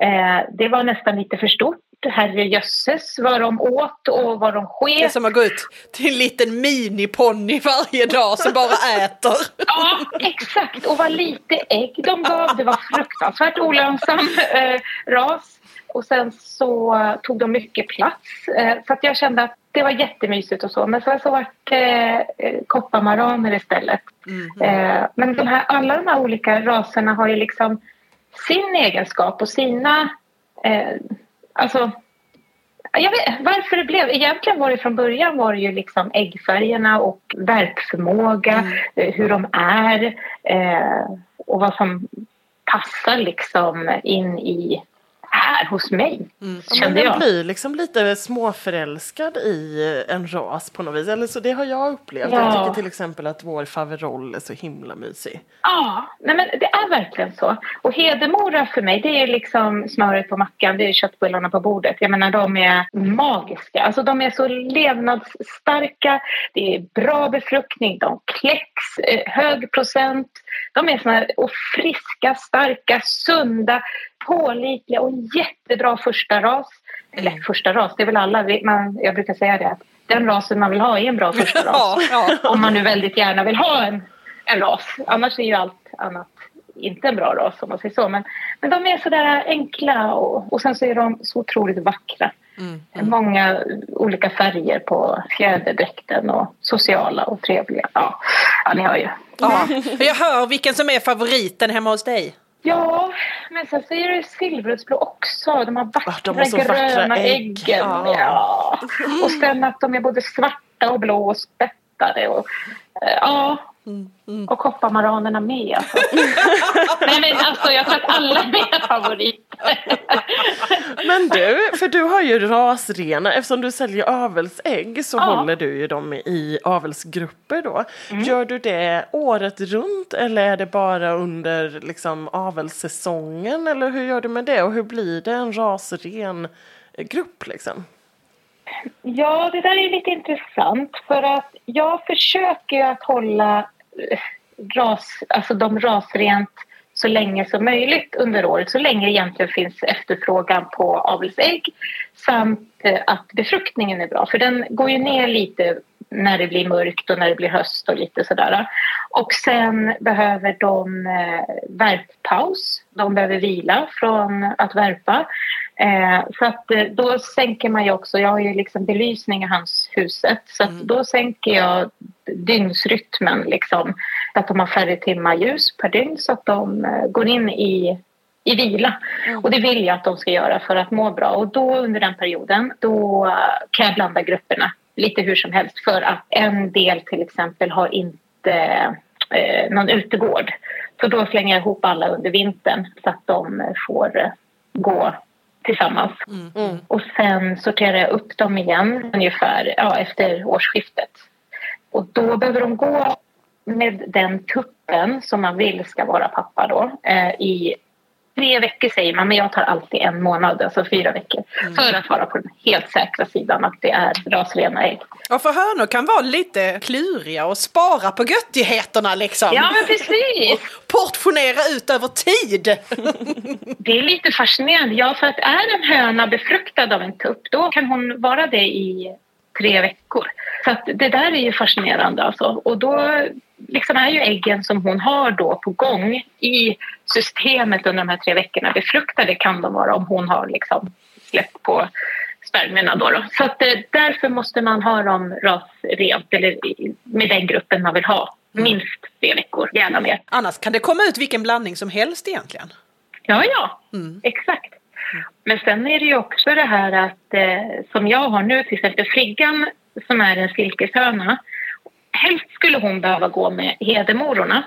Eh, det var nästan lite för stort. Herrejösses vad de åt och vad de Det är sket. som att gå ut till en liten miniponny varje dag som bara äter. Ja, exakt. Och vad lite ägg de gav. Det var fruktansvärt olönsam eh, ras. Och sen så tog de mycket plats. Eh, så att jag kände att det var jättemysigt och så. Men sen så vart det eh, kopparmaraner istället. Eh, men de här, alla de här olika raserna har ju liksom sin egenskap och sina... Alltså, jag vet varför det blev. Egentligen var det från början var det ju liksom äggfärgerna och värpförmåga, eh, hur de är eh, och vad som passar liksom in i här hos mig, men kände jag. blir liksom lite småförälskad i en ras på något vis. Eller så det har jag upplevt. Ja. Jag tycker till exempel att vår faveroll är så himla mysig. Ja, nej men det är verkligen så. Och Hedemora för mig, det är liksom smöret på mackan, det är köttbullarna på bordet. Jag menar, de är magiska. Alltså de är så levnadsstarka, det är bra befruktning, de kläcks, eh, hög procent. De är såna här, och friska, starka, sunda, pålitliga och jättebra första ras. Eller första ras, det är väl alla, man, jag brukar säga det, den rasen man vill ha är en bra första ras Ja, ja. om man nu väldigt gärna vill ha en, en ras. Annars är ju allt annat inte en bra ras om man säger så. Men, men de är sådär enkla och, och sen så är de så otroligt vackra. Många olika färger på fjäderdräkten och sociala och trevliga. Ja, ja ni hör ju. ja. Jag hör vilken som är favoriten hemma hos dig. Ja, men sen så är det också. De har vackra, Ah, de har så vackra gröna ägg. äggen. Ja. Ja. Och sen att de är både svarta och blå och spettade. Och, eh, ja. Och kopparmaranerna med. Alltså. Nej, men alltså, jag tror att alla är mina favoriter. Men du, för du har ju rasrena, eftersom du säljer avelsägg så Ja. håller du ju dem i avelsgrupper då. Gör du det året runt eller är det bara under liksom avelssäsongen eller hur gör du med det och hur blir det en rasren grupp liksom? Ja, det där är lite intressant för att jag försöker att hålla eh, ras, alltså de rasrent så länge som möjligt under året, så länge det egentligen finns efterfrågan på avelsägg samt eh, att befruktningen är bra, för den går ju ner lite när det blir mörkt och när det blir höst och lite sådär. Och sen behöver de eh, värppaus. De behöver vila från att värpa. Eh, så att eh, då sänker man ju också, jag har ju liksom belysning i hans huset, så att då sänker jag dygnsrytmen liksom. Att de har färre timmar ljus per dygn så att de eh, går in i i vila. Och det vill jag att de ska göra för att må bra. Och då under den perioden då eh, kan jag blanda grupperna lite hur som helst för att en del till exempel har inte eh, någon utegård. Så då slänger jag ihop alla under vintern så att de får gå tillsammans. Mm. Och sen sorterar jag upp dem igen ungefär ja, efter årsskiftet. Och då behöver de gå med den tuppen som man vill ska vara pappa då eh, i tre veckor säger man, men jag tar alltid en månad, alltså fyra veckor. För att vara på den helt säkra sidan att det är rasrena ägg. Ja, för hönor kan vara lite kluriga och spara på göttigheterna liksom. Ja, men precis! Portionera ut över tid. Det är lite fascinerande. Ja, för att är en höna befruktad av en tupp, då kan hon vara det i tre veckor. Så att det där är ju fascinerande alltså. Och då liksom är ju äggen som hon har då på gång i systemet under de här tre veckorna befruktade kan de vara om hon har liksom släppt på spermierna då. då. Så att eh, därför måste man ha dem rasrent eller med den gruppen man vill ha. Minst tre veckor, gärna mer. Annars kan det komma ut vilken blandning som helst egentligen. Ja, ja, exakt. Men sen är det ju också det här att eh, som jag har nu, till exempel Friggan som är en silkeshöna. Helst skulle hon behöva gå med hedemororna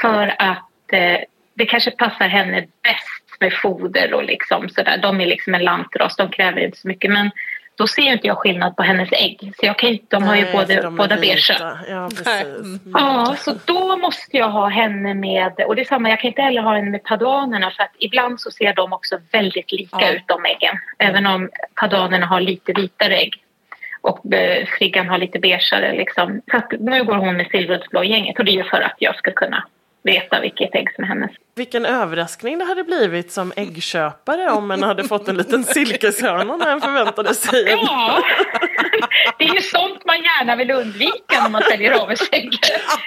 för att eh, det kanske passar henne bäst med foder och liksom sådär. De är liksom en lantras, de kräver inte så mycket. Men då ser ju inte jag skillnad på hennes ägg. Så jag kan, ju- de har ju Nej, både, båda vita. beigea. Ja. Mm. Ja, så då måste jag ha henne med, och det är samma, jag kan inte heller ha henne med paduanerna för att ibland så ser de också väldigt lika Ja. ut de äggen. Även om paduanerna har lite vitare ägg och friggan har lite beigeare liksom. Så att nu går hon med silverblå gänget och det är för att jag ska kunna veta vilket ägg som är hennes. Vilken överraskning det hade blivit som äggköpare om en hade fått en liten silkeshörna när en förväntade sig en. Ja, det är ju sånt man gärna vill undvika när man säljer avelsägg.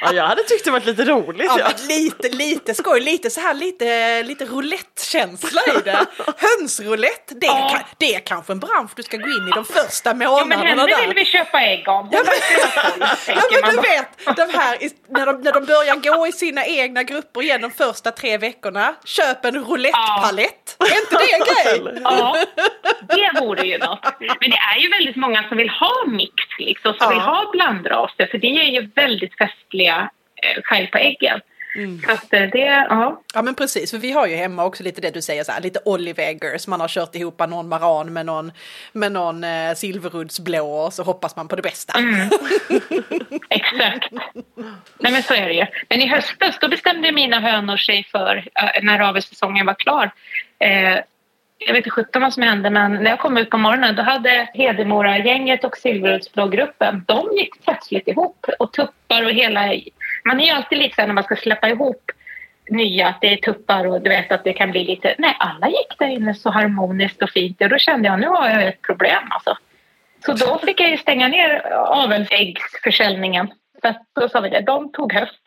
Ja, jag hade tyckt det varit lite roligt. Ja, Ja. men lite, lite skoj, lite så här lite, lite roulette-känsla i det. Hönsroulette, det, Ja. kan, det är kanske en bransch du ska gå in i de första Ja, men månaderna henne vill vi köpa ägg av. Verkar ha koll, Ja men du vet, de här, när, de, när de börjar gå i sina egna grupper igen de första tre veckorna, köp en roulettepalett. Är inte det en grej? Ja, det vore ju något. Men det är ju väldigt många som vill ha mix, liksom, som Ja. vill ha blandraser, för det är ju väldigt festliga eh, färg på äggen. Så att eh, det, ja. Ja men precis, för vi har ju hemma också lite det du säger så här, lite olive eggers, man har kört ihop någon maran med någon, med någon eh, silveruddsblå och så hoppas man på det bästa. Exakt. Nej, men så är det ju. Men i höstas då bestämde mina hönor sig för, eh, när avelssäsongen var klar, eh, jag vet inte sjutton vad som hände men när jag kom ut på morgonen då hade Hedemora-gänget och Silveruddsblå-gruppen de gick plötsligt ihop och tuppar och hela... Man är ju alltid lite så när man ska släppa ihop nya, att det är tuppar och du vet att det kan bli lite... Nej, alla gick där inne så harmoniskt och fint och då kände jag nu har jag ett problem alltså. Så då fick jag ju stänga ner avelsäggsförsäljningen. Så att då sa vi det, de tog höst.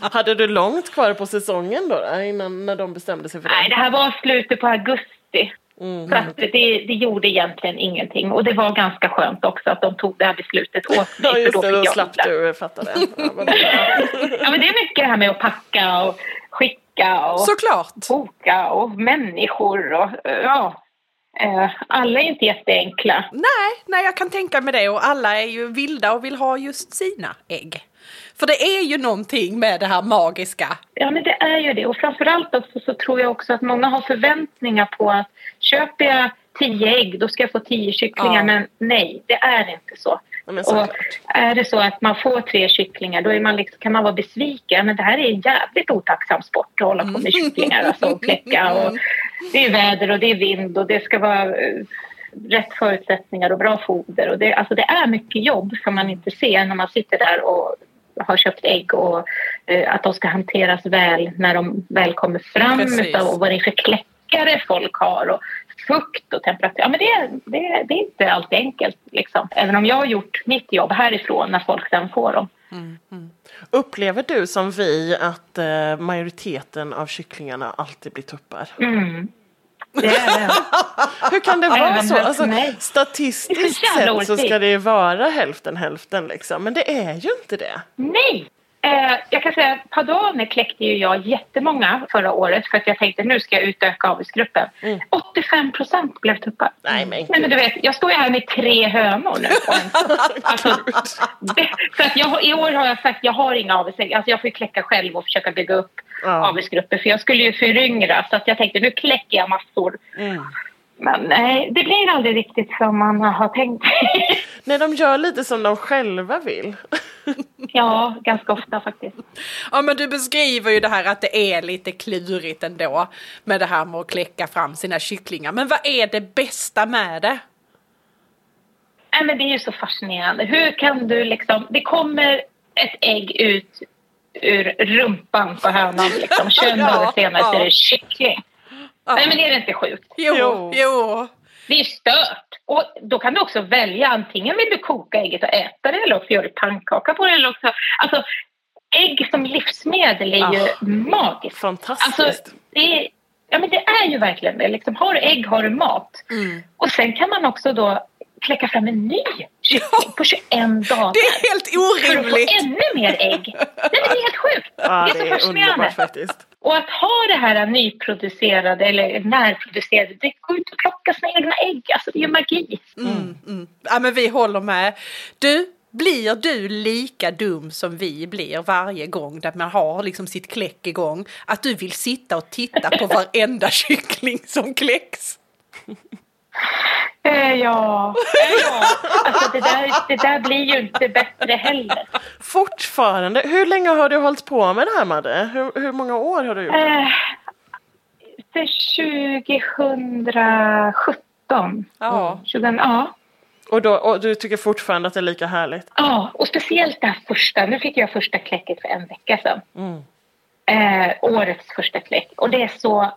Hade du långt kvar på säsongen då, då innan när de bestämde sig för Nej, det? det här var slutet på augusti. Mm. Så att det, det gjorde egentligen ingenting. Och det var ganska skönt också att de tog det här beslutet åt mig. Ja för just då det, då jag slapp du fatta det. Ja, men det är mycket det här med att packa och skicka och Såklart! boka och människor och ja. Eh, Alla är inte jätteenkla. Nej, nej, jag kan tänka mig det och alla är ju vilda och vill ha just sina ägg. För det är ju någonting med det här magiska. Ja, men det är ju det. Och framförallt också så tror jag också att många har förväntningar på att köper jag tio ägg, då ska jag få tio kycklingar. Ja. Men nej, det är inte så. Ja, men Och är det så att man får tre kycklingar, då är man liksom, kan man vara besviken. Men det här är en jävligt otacksam sport att hålla på med kycklingar alltså, och kläcka. Och det är väder och det är vind och det ska vara eh, rätt förutsättningar och bra foder. Och det, alltså det är mycket jobb som man inte ser när man sitter där och har köpt ägg och eh, att de ska hanteras väl när de väl kommer fram Precis. och vad det är för kläckare folk har och fukt och temperatur. Ja, men det, det, det är inte alltid enkelt. Liksom. Även om jag har gjort mitt jobb härifrån när folk sen får dem. Upplever du som vi att eh, majoriteten av kycklingarna alltid blir tuppar? Mm. Det. Hur kan det vara så? Alltså, statistiskt sett så ska det ju vara hälften hälften liksom. Men det är ju inte det. Nej! Eh, jag kan säga att Padane kläckte ju jag jättemånga förra året för att jag tänkte nu ska jag utöka avelsgruppen. 85 procent blev tuppar. Nej men Nej, men du vet, jag står ju här med tre hönor nu. Alltså, det, så att jag, I år har jag sagt jag har inga avelsägg. Alltså jag får kläcka själv och försöka bygga upp Ja. avelsgrupper. För jag skulle ju föryngra så att jag tänkte nu kläcker jag massor. Mm. Men nej, det blir aldrig riktigt som man har tänkt. Nej de gör lite som de själva vill. Ja, ganska ofta faktiskt. Ja men du beskriver ju det här att det är lite klurigt ändå med det här med att kläcka fram sina kycklingar. Men vad är det bästa med det? Nej, men det är ju så fascinerande. Hur kan du liksom... Det kommer ett ägg ut ur rumpan på hönan. Liksom. 21 Ja, dagar senare så ja. är det kyckling. Nej, men det är inte sjukt. Jo, Jo. jo. Det är stört. Och då kan du också välja. Antingen vill du koka ägget och äta det eller också gör du pannkaka på det. Eller också, alltså, ägg som livsmedel är ju magiskt. Fantastiskt. Alltså, det, är, ja, men det är ju verkligen det. Liksom, har du ägg har du mat. Mm. Och sen kan man också då kläcka fram en ny kyckling på 21 dagar. Det är helt För att få orimligt. ännu mer ägg. Nej, det är helt sjukt. ja, det är så fascinerande. Och att ha det här nyproducerade eller närproducerade, det går ut och plocka sina egna ägg. Alltså det är magi. Mm, mm. Ja men vi håller med. Du, blir du lika dum som vi blir varje gång där man har liksom sitt kläck igång? Att du vill sitta och titta på varenda kyckling som kläcks? Eh, ja, eh, ja. Alltså det där, det där blir ju inte bättre heller. Fortfarande. Hur länge har du hållit på med det här Madde? Hur, hur många år har du gjort det? Eh, är 2017. Ja. 20, ja. Och, då, och du tycker fortfarande att det är lika härligt? ja, och speciellt det här första. Nu fick jag första kläcket för en vecka sedan. Mm. Eh, årets första kläck. Och det är så...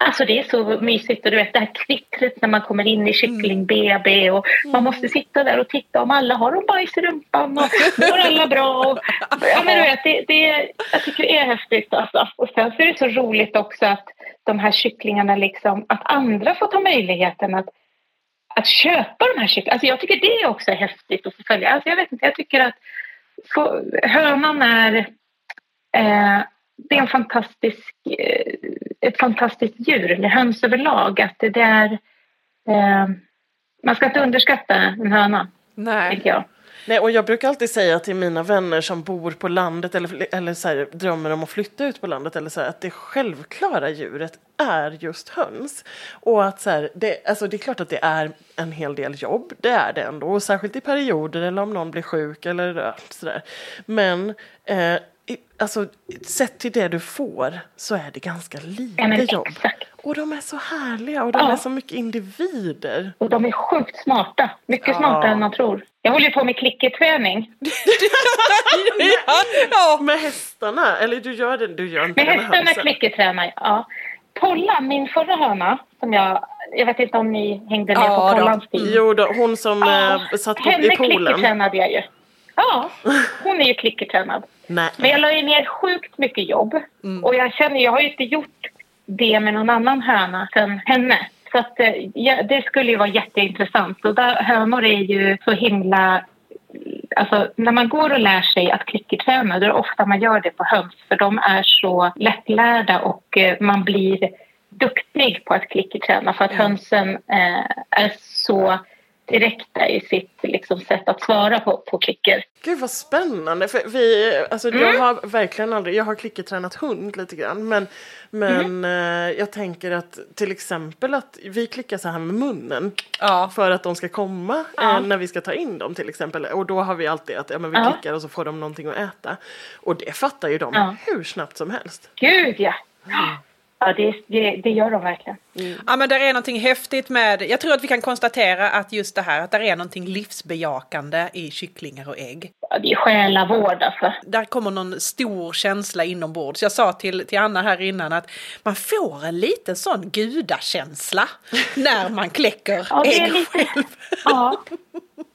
Alltså det är så mysigt och du vet det här kvittret när man kommer in i kyckling-BB och man måste sitta där och titta om alla har de bajs i rumpan och mår alla bra. Och, ja, men du vet, det, det, jag tycker det är häftigt alltså. Och sen så är det så roligt också att de här kycklingarna liksom, att andra får ta möjligheten att att köpa de här kycklingarna. Alltså jag tycker det också är häftigt att få följa. Alltså jag vet inte, jag tycker att få, hönan är eh, det är en fantastisk, eh, ett fantastiskt djur, eller höns överlag. Att det, är, eh, man ska inte underskatta en höna, Nej. jag. Nej, och jag brukar alltid säga till mina vänner som bor på landet eller, eller så här, drömmer om att flytta ut på landet eller så här, att det självklara djuret är just höns. Och att så här, det, alltså det är klart att det är en hel del jobb, det är det ändå. Och särskilt i perioder eller om någon blir sjuk eller sådär. Men eh, alltså, sett till det du får så är det ganska lite Ja, jobb. exakt. Och de är så härliga och de Ja. är så mycket individer. Och de är sjukt smarta, mycket Ja. smartare än man tror. Jag håller ju på med klickerträning. ja, ja. Med hästarna, eller du gör det, du gör inte Med hästarna klickertränar ja. Polla, min förra höna, som jag... Jag vet inte om ni hängde med Ja, på. Pollans tid. Jo då, hon som Ja, eh, satt på, henne i poolen. klickertränade jag ju. Ja, hon är ju klickertränad. Nej. Men jag la ju ner sjukt mycket jobb. Mm. Och jag känner, jag har ju inte gjort det med någon annan höna än henne. Så att, eh, ja, det skulle ju vara jätteintressant. Och där, hönor är ju så himla... Alltså, när man går och lär sig att klickerträna, då är det ofta man gör det på höns. För de är så lättlärda och eh, man blir duktig på att klickerträna. För att hönsen eh, är så direkta i sitt liksom, sätt att svara på, på klicker. Gud vad spännande. För vi, alltså, Mm. Jag har verkligen aldrig, jag har klickertränat hund lite grann. Men, men Mm. eh, jag tänker att till exempel att vi klickar så här med munnen. ja. För att de ska komma Ja. eh, när vi ska ta in dem till exempel. Och då har vi alltid att ja, men vi Ja. klickar och så får de någonting att äta. Och det fattar ju de hur snabbt som helst. Gud, ja! Ja, det, det, det gör de verkligen. Ja men det är någonting häftigt med, jag tror att vi kan konstatera att just det här att det är någonting livsbejakande i kycklingar och ägg. ja, det är själavård alltså. Där kommer någon stor känsla inombords. Jag sa till, till Anna här innan att man får en liten sån gudakänsla när man kläcker Ja, ägg lite... själv. Ja,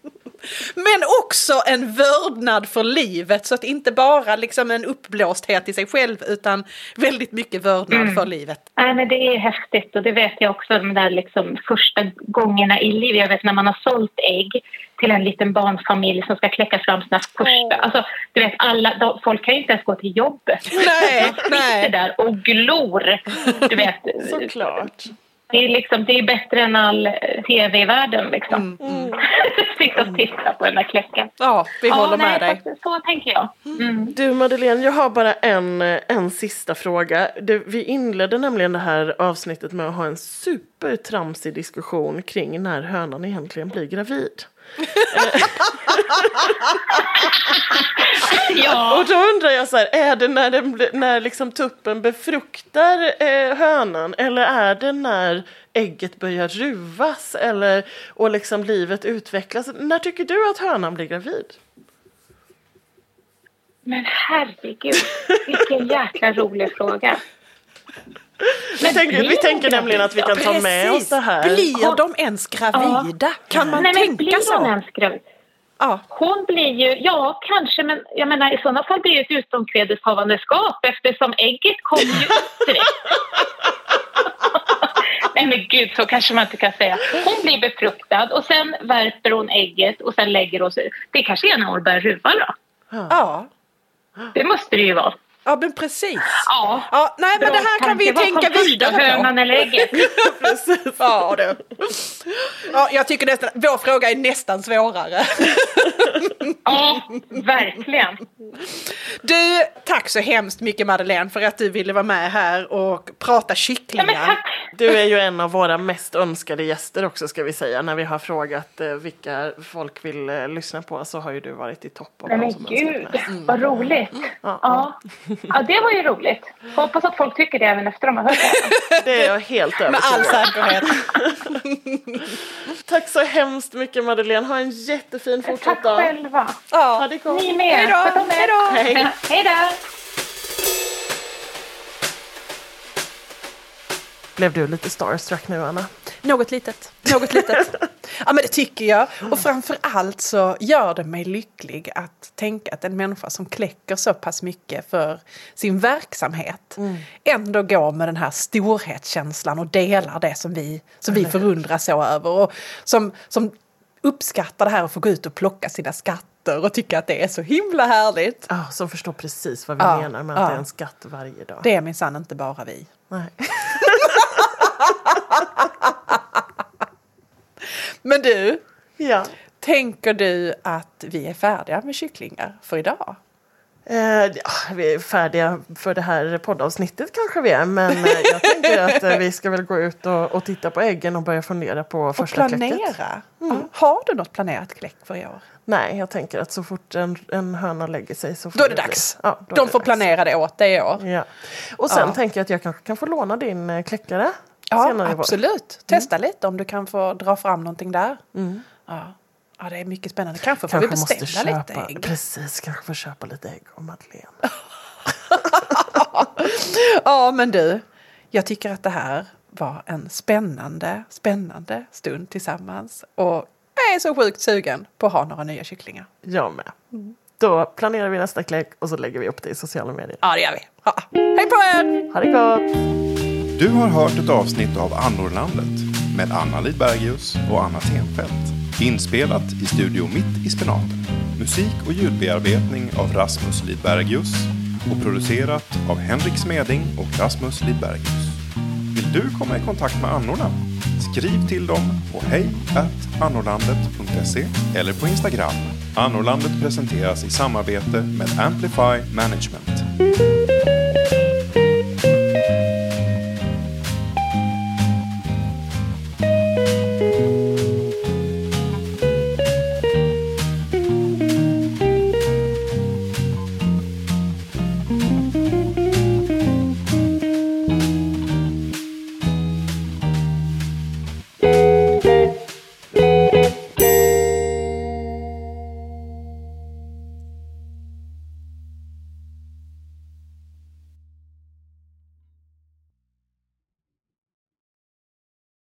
Men också en vördnad för livet så att inte bara liksom en uppblåsthet i sig själv utan väldigt mycket vördnad Mm. för livet. Nej, men det är häftigt och det vet jag också de där liksom första gångerna i livet. Jag vet när man har sålt ägg till en liten barnfamilj som ska kläcka fram sina första... Alltså, du vet, alla, de, folk kan ju inte ens gå till jobbet. Nej, De sitter nej. där och glor. Du vet, Såklart. Det är, liksom, det är bättre än all eh, tv i världen. Liksom. Mm, Sitta och titta på den där kläcken. Ja, vi håller nej, med dig. fast Så tänker jag. Mm. Du Madeleine, jag har bara en, en sista fråga. Det, vi inledde nämligen det här avsnittet med att ha en supertramsig diskussion kring när hönan egentligen blir gravid. Ja. Och då undrar jag så här, är det när, den, när liksom tuppen befruktar eh, hönan eller är det när ägget börjar ruvas eller, och liksom livet utvecklas? När tycker du att hönan blir gravid? Men herregud, vilken jäkla rolig fråga. Vi tänker, vi tänker nämligen att vi kan ta med oss det här. Blir de ens gravida? Kan man Nej, men tänka blir så? hon ens gravid? Ja. Hon blir ju, ja kanske, men jag menar i sådana fall blir det ett utomkvedshavandeskap eftersom ägget kommer ju ut direkt. Nej men gud, så kanske man inte kan säga. Hon blir befruktad och sen värper hon ägget och sen lägger hon sig. Det kanske är när hon börjar ruva då. Ja. Det måste det ju vara. Ja, men precis. Ja. Ja, nej, men det här kan vi tänka vidare på. Hönan eller ägget? Ja, du. ja, jag tycker nästan, vår fråga är nästan svårare. Ja, verkligen. Du, tack så hemskt mycket Madeleine för att du ville vara med här och prata Ja, kycklingar. men tack. Du är ju en av våra mest önskade gäster också ska vi säga. När vi har frågat eh, vilka folk vill eh, lyssna på så har ju du varit i topp av Nej men gud, med. vad roligt. Ja. ja, det var ju roligt. Hoppas att folk tycker det även efter de har hört det. Det är jag helt Med all övertygad säkerhet. Tack så hemskt mycket Madeleine. Ha en jättefin fortsatt dag. Själva. Ha Ja. det gott. Ni med. Hej då, hej då. Hej. Hej då. Blev du lite starstruck nu Anna? Något litet. Något litet. Ja men det tycker jag. Och framför allt så gör det mig lycklig att tänka att en människa som kläcker så pass mycket för sin verksamhet ändå går med den här storhetskänslan och delar det som vi, som vi förundras så över. Och som, som uppskattar det här att få gå ut och plocka sina skatter och tycker att det är så himla härligt. Ja, som förstår precis vad vi Ja, menar med att ja. det är en skatt varje dag. Det är minsann inte bara vi. Nej. Men du, Ja. tänker du att vi är färdiga med kycklingar för idag? Eh, vi är färdiga för det här poddavsnittet kanske vi är. Men eh, jag tänker att eh, vi ska väl gå ut och, och titta på äggen och börja fundera på Och första kläcket. planera? Ja. Har du något planerat kläck för i år? Nej, jag tänker att så fort en, en höna lägger sig så får Då är det bli- dags. Ja, då De det får dags. planera det åt dig i år. Ja. Och sen Ja. tänker jag att jag kanske kan få låna din eh, kläckare Ja, absolut. Testa lite om du kan få dra fram någonting där. Ja. Ja, det är mycket spännande. Kanske får Kanske vi måste beställa lite köpa, ägg. precis, kanske får köpa lite ägg av Madeleine. Ja, men du. Jag tycker att det här var en spännande, spännande stund tillsammans. Och jag är så sjukt sugen på att ha några nya kycklingar. Jag med. Då planerar vi nästa kläck och så lägger vi upp det i sociala medier. Ja, det gör vi. Ja. Hej på er! Ha det gott! Du har hört ett avsnitt av Annorlandet med Anna Lidbergius och Anna Tenfelt. Inspelat i Studio Mitt i Spenaten. Musik och ljudbearbetning av Rasmus Lidbergius och producerat av Henrik Smeding och Rasmus Lidbergius. Vill du komma i kontakt med annorna? Skriv till dem på hej annorlandet.se eller på Instagram. Annorlandet presenteras i samarbete med Amplify Management.